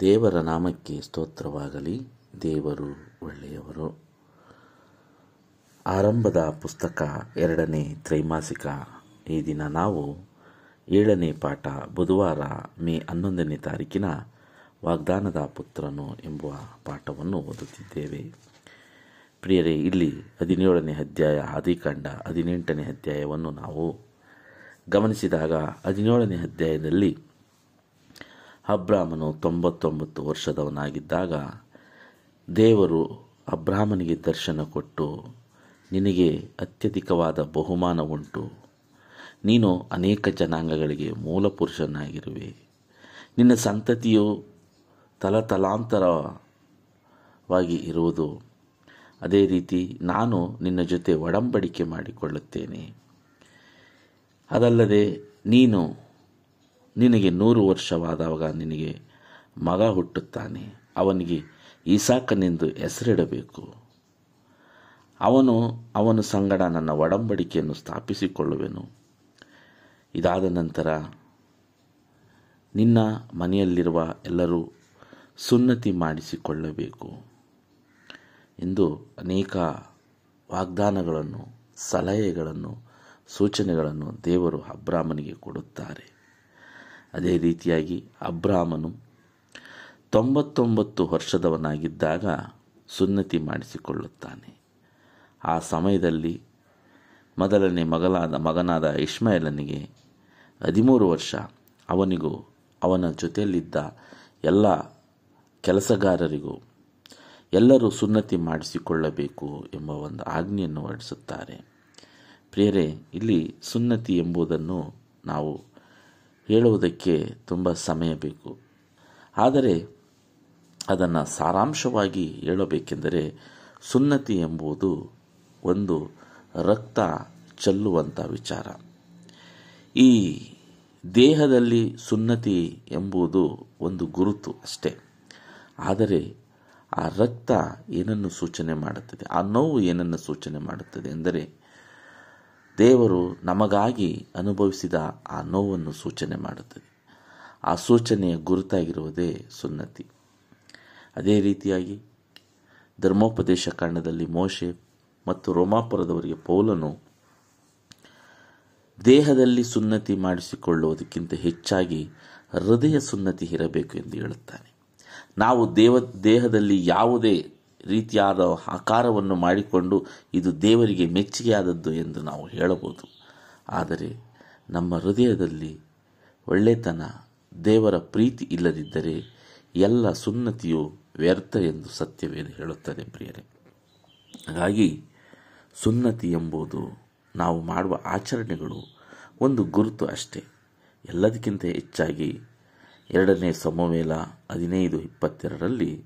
ದೇವರ ನಾಮಕ್ಕೆ ಸ್ತೋತ್ರವಾಗಲಿ. ದೇವರು ಒಳ್ಳೆಯವರು. ಆರಂಭದ ಪುಸ್ತಕ ಎರಡನೇ ತ್ರೈಮಾಸಿಕ ಈ ದಿನ ನಾವು ಏಳನೇ ಪಾಠ ಬುಧವಾರ ಮೇ ಹನ್ನೊಂದನೇ ತಾರೀಕಿನ ವಾಗ್ದಾನದ ಪುತ್ರನು ಎಂಬುವ ಪಾಠವನ್ನು ಓದುತ್ತಿದ್ದೇವೆ. ಪ್ರಿಯರೇ, ಇಲ್ಲಿ ಹದಿನೇಳನೇ ಅಧ್ಯಾಯ, ಆದಿಕಾಂಡ ಹದಿನೆಂಟನೇ ಅಧ್ಯಾಯವನ್ನು ನಾವು ಗಮನಿಸಿದಾಗ ಹದಿನೇಳನೇ ಅಧ್ಯಾಯದಲ್ಲಿ ಅಬ್ರಾಮನು ತೊಂಬತ್ತೊಂಬತ್ತು ವರ್ಷದವನಾಗಿದ್ದಾಗ ದೇವರು ಅಬ್ರಾಹ್ಮನಿಗೆ ದರ್ಶನ ಕೊಟ್ಟು, ನಿನಗೆ ಅತ್ಯಧಿಕವಾದ ಬಹುಮಾನ ಉಂಟು. ನೀನು ಅನೇಕ ಜನಾಂಗಗಳಿಗೆ ಮೂಲ ಪುರುಷನಾಗಿರುವೆ ನಿನ್ನ ಸಂತತಿಯು ತಲತಲಾಂತರವಾಗಿ ಇರುವುದು. ಅದೇ ರೀತಿ ನಾನು ನಿನ್ನ ಜೊತೆ ಒಡಂಬಡಿಕೆ ಮಾಡಿಕೊಳ್ಳುತ್ತೇನೆ. ಅದಲ್ಲದೆ ನೀನು ನಿನಗೆ ನೂರು ವರ್ಷವಾದಾಗ ನಿನಗೆ ಮಗ ಹುಟ್ಟುತ್ತಾನೆ. ಅವನಿಗೆ ಇಸಾಕನೆಂದು ಹೆಸರಿಡಬೇಕು. ಅವನು ಅವನ ಸಂಗಡ ನನ್ನ ಒಡಂಬಡಿಕೆಯನ್ನು ಸ್ಥಾಪಿಸಿಕೊಳ್ಳುವೆನು. ಇದಾದ ನಂತರ ನಿನ್ನ ಮನೆಯಲ್ಲಿರುವ ಎಲ್ಲರೂ ಸುನ್ನತಿ ಮಾಡಿಸಿಕೊಳ್ಳಬೇಕು ಎಂದು ಅನೇಕ ವಾಗ್ದಾನಗಳನ್ನು, ಸಲಹೆಗಳನ್ನು, ಸೂಚನೆಗಳನ್ನು ದೇವರು ಅಬ್ರಾಹ್ಮನಿಗೆ ಕೊಡುತ್ತಾರೆ. ಅದೇ ರೀತಿಯಾಗಿ ಅಬ್ರಾಹ್ಮನು ತೊಂಬತ್ತೊಂಬತ್ತು ವರ್ಷದವನಾಗಿದ್ದಾಗ ಸುನ್ನತಿ ಮಾಡಿಸಿಕೊಳ್ಳುತ್ತಾನೆ. ಆ ಸಮಯದಲ್ಲಿ ಮೊದಲನೇ ಮಗಲಾದ ಮಗನಾದ ಇಸ್ಮಾಯಿಲನಿಗೆ ಹದಿಮೂರು ವರ್ಷ. ಅವನಿಗೂ ಅವನ ಜೊತೆಯಲ್ಲಿದ್ದ ಎಲ್ಲ ಕೆಲಸಗಾರರಿಗೂ ಎಲ್ಲರೂ ಸುನ್ನತಿ ಮಾಡಿಸಿಕೊಳ್ಳಬೇಕು ಎಂಬ ಒಂದು ಆಜ್ಞೆಯನ್ನು ಹೊರಡಿಸುತ್ತಾರೆ. ಪ್ರಿಯರೇ, ಇಲ್ಲಿ ಸುನ್ನತಿ ಎಂಬುದನ್ನು ನಾವು ಹೇಳುವುದಕ್ಕೆ ತುಂಬ ಸಮಯ ಬೇಕು. ಆದರೆ ಅದನ್ನು ಸಾರಾಂಶವಾಗಿ ಹೇಳಬೇಕೆಂದರೆ ಸುನ್ನತಿ ಎಂಬುದು ಒಂದು ರಕ್ತ ಚೆಲ್ಲುವಂಥ ವಿಚಾರ. ಈ ದೇಹದಲ್ಲಿ ಸುನ್ನತಿ ಎಂಬುದು ಒಂದು ಗುರುತು ಅಷ್ಟೇ. ಆದರೆ ಆ ರಕ್ತ ಏನನ್ನು ಸೂಚನೆ ಮಾಡುತ್ತದೆ? ಆ ನೋವು ಏನನ್ನು ಸೂಚನೆ ಮಾಡುತ್ತದೆ? ಎಂದರೆ ದೇವರು ನಮಗಾಗಿ ಅನುಭವಿಸಿದ ಆ ನೋವನ್ನು ಸೂಚನೆ ಮಾಡುತ್ತದೆ. ಆ ಸೂಚನೆಯ ಗುರುತಾಗಿರುವುದೇ ಸುನ್ನತಿ. ಅದೇ ರೀತಿಯಾಗಿ ಧರ್ಮೋಪದೇಶ ಕಾಂಡದಲ್ಲಿ ಮೋಶೆ ಮತ್ತು ರೋಮಾಪುರದವರಿಗೆ ಪೌಲನು ದೇಹದಲ್ಲಿ ಸುನ್ನತಿ ಮಾಡಿಸಿಕೊಳ್ಳುವುದಕ್ಕಿಂತ ಹೆಚ್ಚಾಗಿ ಹೃದಯ ಸುನ್ನತಿ ಇರಬೇಕು ಎಂದು ಹೇಳುತ್ತಾನೆ. ನಾವು ದೇವ, ದೇಹದಲ್ಲಿ ಯಾವುದೇ ರೀತಿಯಾದ ಆಕಾರವನ್ನು ಮಾಡಿಕೊಂಡು ಇದು ದೇವರಿಗೆ ಮೆಚ್ಚುಗೆಯಾದದ್ದು ಎಂದು ನಾವು ಹೇಳಬಹುದು. ಆದರೆ ನಮ್ಮ ಹೃದಯದಲ್ಲಿ ಒಳ್ಳೆತನ, ದೇವರ ಪ್ರೀತಿ ಇಲ್ಲದಿದ್ದರೆ ಎಲ್ಲ ಸುನ್ನತಿಯು ವ್ಯರ್ಥ ಎಂದು ಸತ್ಯವೇನು ಹೇಳುತ್ತದೆ ಪ್ರಿಯರೇ? ಹಾಗಾಗಿ ಸುನ್ನತಿ ಎಂಬುದು ನಾವು ಮಾಡುವ ಆಚರಣೆಗಳು ಒಂದು ಗುರುತು ಅಷ್ಟೇ. ಎಲ್ಲದಕ್ಕಿಂತ ಹೆಚ್ಚಾಗಿ ಎರಡನೇ ಸಮವೇಲ ಹದಿನೈದು ಇಪ್ಪತ್ತೆರಡರಲ್ಲಿ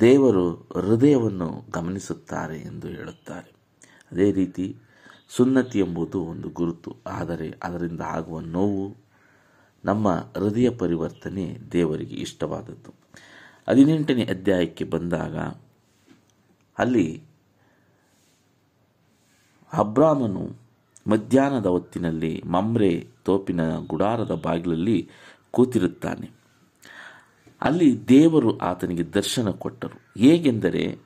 ದೇವರು ಹೃದಯವನ್ನು ಗಮನಿಸುತ್ತಾರೆ ಎಂದು ಹೇಳುತ್ತಾರೆ. ಅದೇ ರೀತಿ ಸುನ್ನತಿ ಎಂಬುದು ಒಂದು ಗುರುತು. ಆದರೆ ಅದರಿಂದ ಆಗುವ ನೋವು ನಮ್ಮ ಹೃದಯ ಪರಿವರ್ತನೆ ದೇವರಿಗೆ ಇಷ್ಟವಾದದ್ದು. ಹದಿನೆಂಟನೇ ಅಧ್ಯಾಯಕ್ಕೆ ಬಂದಾಗ ಅಲ್ಲಿ ಅಬ್ರಾಮನು ಮಧ್ಯಾಹ್ನದ ಹೊತ್ತಿನಲ್ಲಿ ಮಮ್ರೆ ತೋಪಿನ ಗುಡಾರದ ಬಾಗಿಲಲ್ಲಿ ಕೂತಿರುತ್ತಾನೆ. ಅಲ್ಲಿ ದೇವರು ಆತನಿಗೆ ದರ್ಶನ ಕೊಟ್ಟರು. ಹೇಗೆಂದರೆ,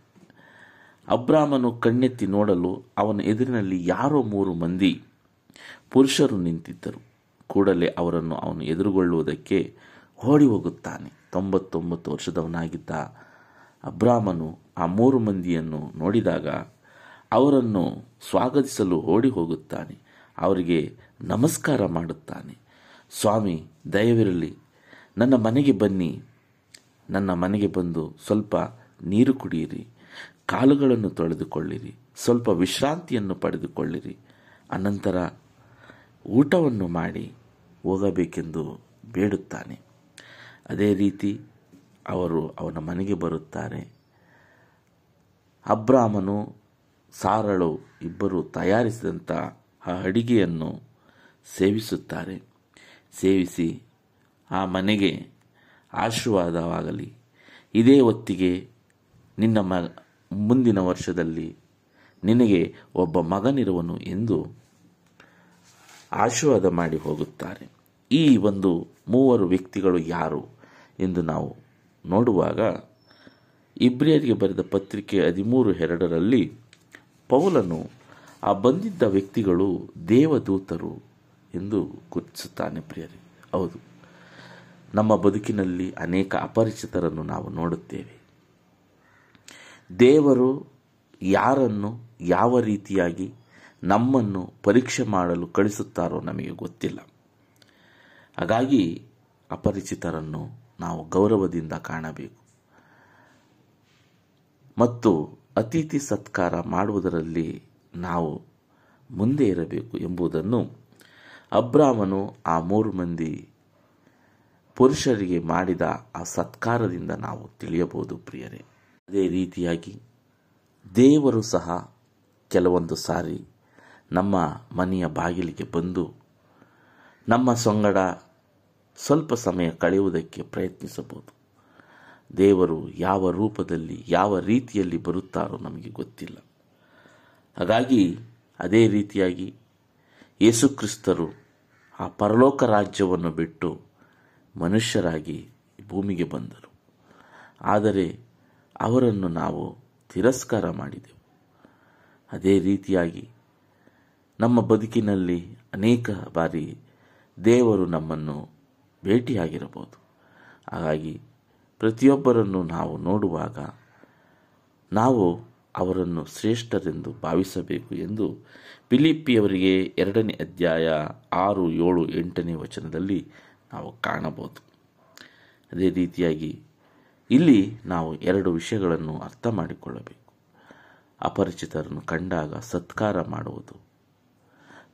ಅಬ್ರಾಮನು ಕಣ್ಣೆತ್ತಿ ನೋಡಲು ಅವನ ಎದುರಿನಲ್ಲಿ ಯಾರೋ ಮೂರು ಮಂದಿ ಪುರುಷರು ನಿಂತಿದ್ದರು. ಕೂಡಲೇ ಅವರನ್ನು ಅವನು ಎದುರುಗೊಳ್ಳುವುದಕ್ಕೆ ಓಡಿ ಹೋಗುತ್ತಾನೆ ತೊಂಬತ್ತೊಂಬತ್ತು ವರ್ಷದವನಾಗಿದ್ದ ಅಬ್ರಾಮನು ಆ ಮೂರು ಮಂದಿಯನ್ನು ನೋಡಿದಾಗ ಅವರನ್ನು ಸ್ವಾಗತಿಸಲು ಓಡಿ ಹೋಗುತ್ತಾನೆ ಅವರಿಗೆ ನಮಸ್ಕಾರ ಮಾಡುತ್ತಾನೆ. ಸ್ವಾಮಿ, ದಯವಿರಲಿ, ನನ್ನ ಮನೆಗೆ ಬನ್ನಿ. ನನ್ನ ಮನೆಗೆ ಬಂದು ಸ್ವಲ್ಪ ನೀರು ಕುಡಿಯಿರಿ, ಕಾಲುಗಳನ್ನು ತೊಳೆದುಕೊಳ್ಳಿರಿ, ಸ್ವಲ್ಪ ವಿಶ್ರಾಂತಿಯನ್ನು ಪಡೆದುಕೊಳ್ಳಿರಿ. ಅನಂತರ ಊಟವನ್ನು ಮಾಡಿ ಹೋಗಬೇಕೆಂದು ಬೇಡುತ್ತಾನೆ. ಅದೇ ರೀತಿ ಅವರು ಅವನ ಮನೆಗೆ ಬರುತ್ತಾರೆ. ಅಬ್ರಾಮನು ಸಾರಳು ಇಬ್ಬರು ತಯಾರಿಸಿದಂಥ ಆ ಅಡಿಗೆಯನ್ನು ಸೇವಿಸುತ್ತಾರೆ. ಸೇವಿಸಿ ಆ ಮನೆಗೆ ಆಶೀರ್ವಾದವಾಗಲಿ. ಇದೇ ಹೊತ್ತಿಗೆ ನಿನ್ನ ಮ, ಮುಂದಿನ ವರ್ಷದಲ್ಲಿ ನಿನಗೆ ಒಬ್ಬ ಮಗನಿರುವನು ಎಂದು ಆಶೀರ್ವಾದ ಮಾಡಿ ಹೋಗುತ್ತಾರೆ. ಈ ಒಂದು ಮೂವರು ವ್ಯಕ್ತಿಗಳು ಯಾರು ಎಂದು ನಾವು ನೋಡುವಾಗ ಇಬ್ರಿಯರಿಗೆ ಬರೆದ ಪತ್ರಿಕೆ ಹದಿಮೂರು ಎರಡರಲ್ಲಿ ಪೌಲನು ಆ ಬಂದಿದ್ದ ವ್ಯಕ್ತಿಗಳು ದೇವದೂತರು ಎಂದು ಗುರುತಿಸುತ್ತಾನೆ ಪ್ರಿಯರಿ. ಹೌದು. ನಮ್ಮ ಬದುಕಿನಲ್ಲಿ ಅನೇಕ ಅಪರಿಚಿತರನ್ನು ನಾವು ನೋಡುತ್ತೇವೆ. ದೇವರು ಯಾರನ್ನು ಯಾವ ರೀತಿಯಾಗಿ ನಮ್ಮನ್ನು ಪರೀಕ್ಷೆ ಮಾಡಲು ಕಳಿಸುತ್ತಾರೋ ನಮಗೆ ಗೊತ್ತಿಲ್ಲ. ಹಾಗಾಗಿ ಅಪರಿಚಿತರನ್ನು ನಾವು ಗೌರವದಿಂದ ಕಾಣಬೇಕು. ಮತ್ತು ಅತಿಥಿ ಸತ್ಕಾರ ಮಾಡುವುದರಲ್ಲಿ ನಾವು ಮುಂದೆ ಇರಬೇಕು ಎಂಬುದನ್ನು ಅಬ್ರಾಮನು ಆ ಮೂರು ಮಂದಿ ಪುರುಷರಿಗೆ ಮಾಡಿದ ಆ ಸತ್ಕಾರದಿಂದ ನಾವು ತಿಳಿಯಬಹುದು ಪ್ರಿಯರೇ. ಅದೇ ರೀತಿಯಾಗಿ ದೇವರು ಸಹ ಕೆಲವೊಂದು ಸಾರಿ ನಮ್ಮ ಮನೆಯ ಬಾಗಿಲಿಗೆ ಬಂದು ನಮ್ಮ ಸಂಗಡ ಸ್ವಲ್ಪ ಸಮಯ ಕಳೆಯುವುದಕ್ಕೆ ಪ್ರಯತ್ನಿಸಬಹುದು. ದೇವರು ಯಾವ ರೂಪದಲ್ಲಿ, ಯಾವ ರೀತಿಯಲ್ಲಿ ಬರುತ್ತಾರೋ ನಮಗೆ ಗೊತ್ತಿಲ್ಲ. ಹಾಗಾಗಿ ಅದೇ ರೀತಿಯಾಗಿ ಯೇಸುಕ್ರಿಸ್ತರು ಆ ಪರಲೋಕ ರಾಜ್ಯವನ್ನು ಬಿಟ್ಟು ಮನುಷ್ಯರಾಗಿ ಭೂಮಿಗೆ ಬಂದರು. ಆದರೆ ಅವರನ್ನು ನಾವು ತಿರಸ್ಕಾರ ಮಾಡಿದೆವು. ಅದೇ ರೀತಿಯಾಗಿ ನಮ್ಮ ಬದುಕಿನಲ್ಲಿ ಅನೇಕ ಬಾರಿ ದೇವರು ನಮ್ಮನ್ನು ಭೇಟಿಯಾಗಿರಬಹುದು. ಹಾಗಾಗಿ ಪ್ರತಿಯೊಬ್ಬರನ್ನು ನಾವು ನೋಡುವಾಗ ನಾವು ಅವರನ್ನು ಶ್ರೇಷ್ಠರೆಂದು ಭಾವಿಸಬೇಕು ಎಂದು ಫಿಲಿಪಿಯವರಿಗೆ ಎರಡನೇ ಅಧ್ಯಾಯ ಆರು ಏಳು ಎಂಟನೇ ವಚನದಲ್ಲಿ ನಾವು ಕಾಣಬಹುದು. ಅದೇ ರೀತಿಯಾಗಿ ಇಲ್ಲಿ ನಾವು ಎರಡು ವಿಷಯಗಳನ್ನು ಅರ್ಥ ಮಾಡಿಕೊಳ್ಳಬೇಕು. ಅಪರಿಚಿತರನ್ನು ಕಂಡಾಗ ಸತ್ಕಾರ ಮಾಡುವುದು.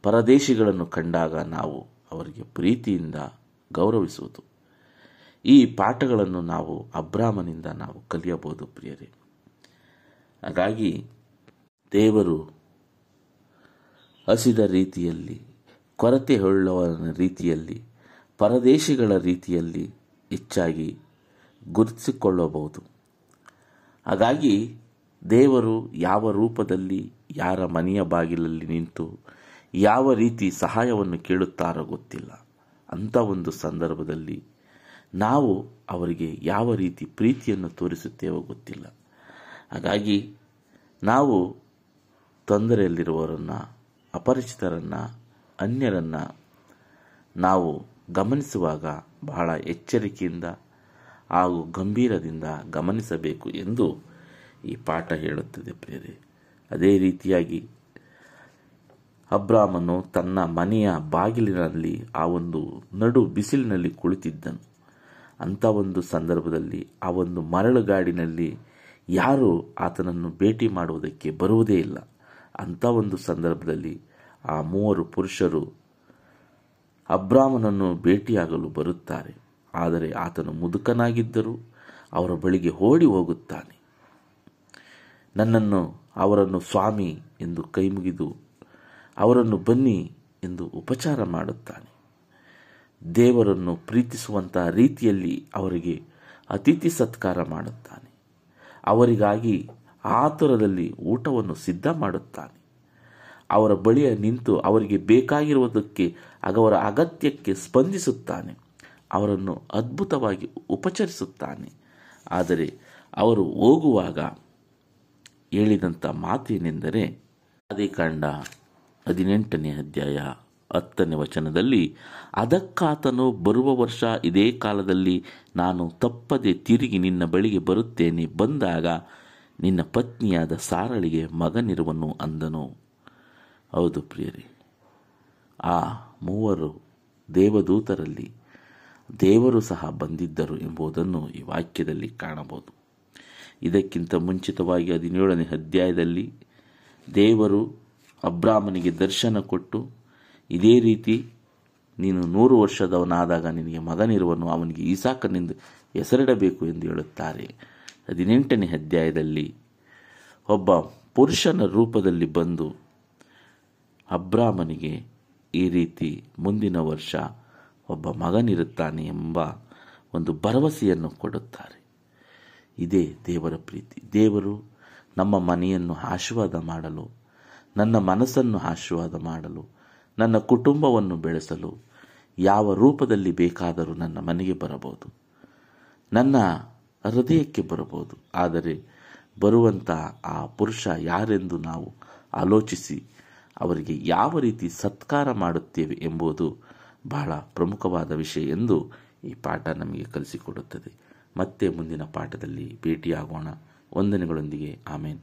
ಪರದೇಶಿಗಳನ್ನು ಕಂಡಾಗ ನಾವು ಅವರಿಗೆ ಪ್ರೀತಿಯಿಂದ ಗೌರವಿಸುವುದು. ಈ ಪಾಠಗಳನ್ನು ನಾವು ಅಬ್ರಾಮನಿಂದ ನಾವು ಕಲಿಯಬಹುದು ಪ್ರಿಯರೇ. ಹಾಗಾಗಿ ದೇವರು ಹಸಿದ ರೀತಿಯಲ್ಲಿ, ಕೊರತೆ ಉಳ್ಳವನ ರೀತಿಯಲ್ಲಿ ಪರದೇಶಿಗಳ ರೀತಿಯಲ್ಲಿ ಹೆಚ್ಚಾಗಿ ಗುರುತಿಸಿಕೊಳ್ಳಬಹುದು. ಹಾಗಾಗಿ ದೇವರು ಯಾವ ರೂಪದಲ್ಲಿ ಯಾರ ಮನೆಯ ಬಾಗಿಲಲ್ಲಿ ನಿಂತು ಯಾವ ರೀತಿ ಸಹಾಯವನ್ನು ಕೇಳುತ್ತಾರೋ ಗೊತ್ತಿಲ್ಲ. ಅಂಥ ಒಂದು ಸಂದರ್ಭದಲ್ಲಿ ನಾವು ಅವರಿಗೆ ಯಾವ ರೀತಿ ಪ್ರೀತಿಯನ್ನು ತೋರಿಸುತ್ತೇವೋ ಗೊತ್ತಿಲ್ಲ. ಹಾಗಾಗಿ ನಾವು ತೊಂದರೆಯಲ್ಲಿರುವವರನ್ನು, ಅಪರಿಚಿತರನ್ನು, ಅನ್ಯರನ್ನು ನಾವು ಗಮನಿಸುವಾಗ ಬಹಳ ಎಚ್ಚರಿಕೆಯಿಂದ ಹಾಗೂ ಗಂಭೀರದಿಂದ ಗಮನಿಸಬೇಕು ಎಂದು ಈ ಪಾಠ ಹೇಳುತ್ತದೆ ಪ್ರೇರೆ ಅದೇ ರೀತಿಯಾಗಿ ಅಬ್ರಾಮನು ತನ್ನ ಮನೆಯ ಬಾಗಿಲಿನಲ್ಲಿ ಆ ಒಂದು ನಡು ಬಿಸಿಲಿನಲ್ಲಿ ಕುಳಿತಿದ್ದನು. ಅಂಥ ಒಂದು ಸಂದರ್ಭದಲ್ಲಿ ಆ ಒಂದು ಮರಳುಗಾಡಿನಲ್ಲಿ ಯಾರು ಆತನನ್ನು ಭೇಟಿ ಮಾಡುವುದಕ್ಕೆ ಬರುವುದೇ ಇಲ್ಲ. ಅಂಥ ಒಂದು ಸಂದರ್ಭದಲ್ಲಿ ಆ ಮೂವರು ಪುರುಷರು ಅಬ್ರಾಮನನ್ನು ಭೇಟಿಯಾಗಲು ಬರುತ್ತಾರೆ. ಆದರೆ ಆತನು ಮುದುಕನಾಗಿದ್ದರೂ ಅವರ ಬಳಿಗೆ ಓಡಿ ಹೋಗುತ್ತಾನೆ. ನನ್ನನ್ನು ಅವರನ್ನು ಸ್ವಾಮಿ ಎಂದು ಕೈಮುಗಿದು ಅವರನ್ನು ಬನ್ನಿ ಎಂದು ಉಪಚಾರ ಮಾಡುತ್ತಾನೆ. ದೇವರನ್ನು ಪ್ರೀತಿಸುವಂತಹ ರೀತಿಯಲ್ಲಿ ಅವರಿಗೆ ಅತಿಥಿ ಸತ್ಕಾರ ಮಾಡುತ್ತಾನೆ. ಅವರಿಗಾಗಿ ಆತುರದಲ್ಲಿ ಊಟವನ್ನು ಸಿದ್ಧ ಮಾಡುತ್ತಾನೆ. ಅವರ ಬಳಿಯ ನಿಂತು ಅವರಿಗೆ ಬೇಕಾಗಿರುವುದಕ್ಕೆ ಅವರ ಅಗತ್ಯಕ್ಕೆ ಸ್ಪಂದಿಸುತ್ತಾನೆ. ಅವರನ್ನು ಅದ್ಭುತವಾಗಿ ಉಪಚರಿಸುತ್ತಾನೆ. ಆದರೆ ಅವರು ಹೋಗುವಾಗ ಹೇಳಿದಂಥ ಮಾತೇನೆಂದರೆ, ಅದೇ ಕಂಡ ಹದಿನೆಂಟನೇ ಅಧ್ಯಾಯ ಹತ್ತನೇ ವಚನದಲ್ಲಿ, ಅದಕ್ಕಾತನು ಬರುವ ವರ್ಷ ಇದೇ ಕಾಲದಲ್ಲಿ ನಾನು ತಪ್ಪದೆ ತಿರುಗಿ ನಿನ್ನ ಬಳಿಗೆ ಬರುತ್ತೇನೆ, ಬಂದಾಗ ನಿನ್ನ ಪತ್ನಿಯಾದ ಸಾರಳಿಗೆ ಮಗನಿರುವನು ಅಂದನು. ಹೌದು ಪ್ರಿಯರೇ. ಆ ಮೂವರು ದೇವದೂತರಲ್ಲಿ ದೇವರು ಸಹ ಬಂದಿದ್ದರು ಎಂಬುದನ್ನು ಈ ವಾಕ್ಯದಲ್ಲಿ ಕಾಣಬಹುದು. ಇದಕ್ಕಿಂತ ಮುಂಚಿತವಾಗಿ ಹದಿನೇಳನೇ ಅಧ್ಯಾಯದಲ್ಲಿ ದೇವರು ಅಬ್ರಾಹ್ಮನಿಗೆ ದರ್ಶನ ಕೊಟ್ಟು, ಇದೇ ರೀತಿ ನೀನು ನೂರು ವರ್ಷದವನಾದಾಗ ನಿನಗೆ ಮಗನಿರುವನು, ಅವನಿಗೆ ಈಸಾಕನೆಂದು ಹೆಸರಿಡಬೇಕು ಎಂದು ಹೇಳುತ್ತಾರೆ. ಹದಿನೆಂಟನೇ ಅಧ್ಯಾಯದಲ್ಲಿ ಒಬ್ಬ ಪುರುಷನ ರೂಪದಲ್ಲಿ ಬಂದು ಅಬ್ರಾಮನಿಗೆ ಈ ರೀತಿ ಮುಂದಿನ ವರ್ಷ ಒಬ್ಬ ಮಗನಿರುತ್ತಾನೆ ಎಂಬ ಒಂದು ಭರವಸೆಯನ್ನು ಕೊಡುತ್ತಾರೆ. ಇದೇ ದೇವರ ಪ್ರೀತಿ. ದೇವರು ನಮ್ಮ ಮನೆಯನ್ನು ಆಶೀರ್ವಾದ ಮಾಡಲು, ನನ್ನ ಮನಸ್ಸನ್ನು ಆಶೀರ್ವಾದ ಮಾಡಲು, ನನ್ನ ಕುಟುಂಬವನ್ನು ಬೆಳೆಸಲು ಯಾವ ರೂಪದಲ್ಲಿ ಬೇಕಾದರೂ ನನ್ನ ಮನೆಗೆ ಬರಬಹುದು. ನನ್ನ ಹೃದಯಕ್ಕೆ ಬರಬಹುದು. ಆದರೆ ಬರುವಂತಹ ಆ ಪುರುಷ ಯಾರೆಂದು ನಾವು ಆಲೋಚಿಸಿ ಅವರಿಗೆ ಯಾವ ರೀತಿ ಸತ್ಕಾರ ಮಾಡುತ್ತೇವೆ ಎಂಬುದು ಬಹಳ ಪ್ರಮುಖವಾದ ವಿಷಯ ಎಂದು ಈ ಪಾಠ ನಮಗೆ ಕಲಿಸಿಕೊಡುತ್ತದೆ. ಮತ್ತೆ ಮುಂದಿನ ಪಾಠದಲ್ಲಿ ಭೇಟಿಯಾಗೋಣ. ವಂದನೆಗಳೊಂದಿಗೆ. ಆಮೇನ್.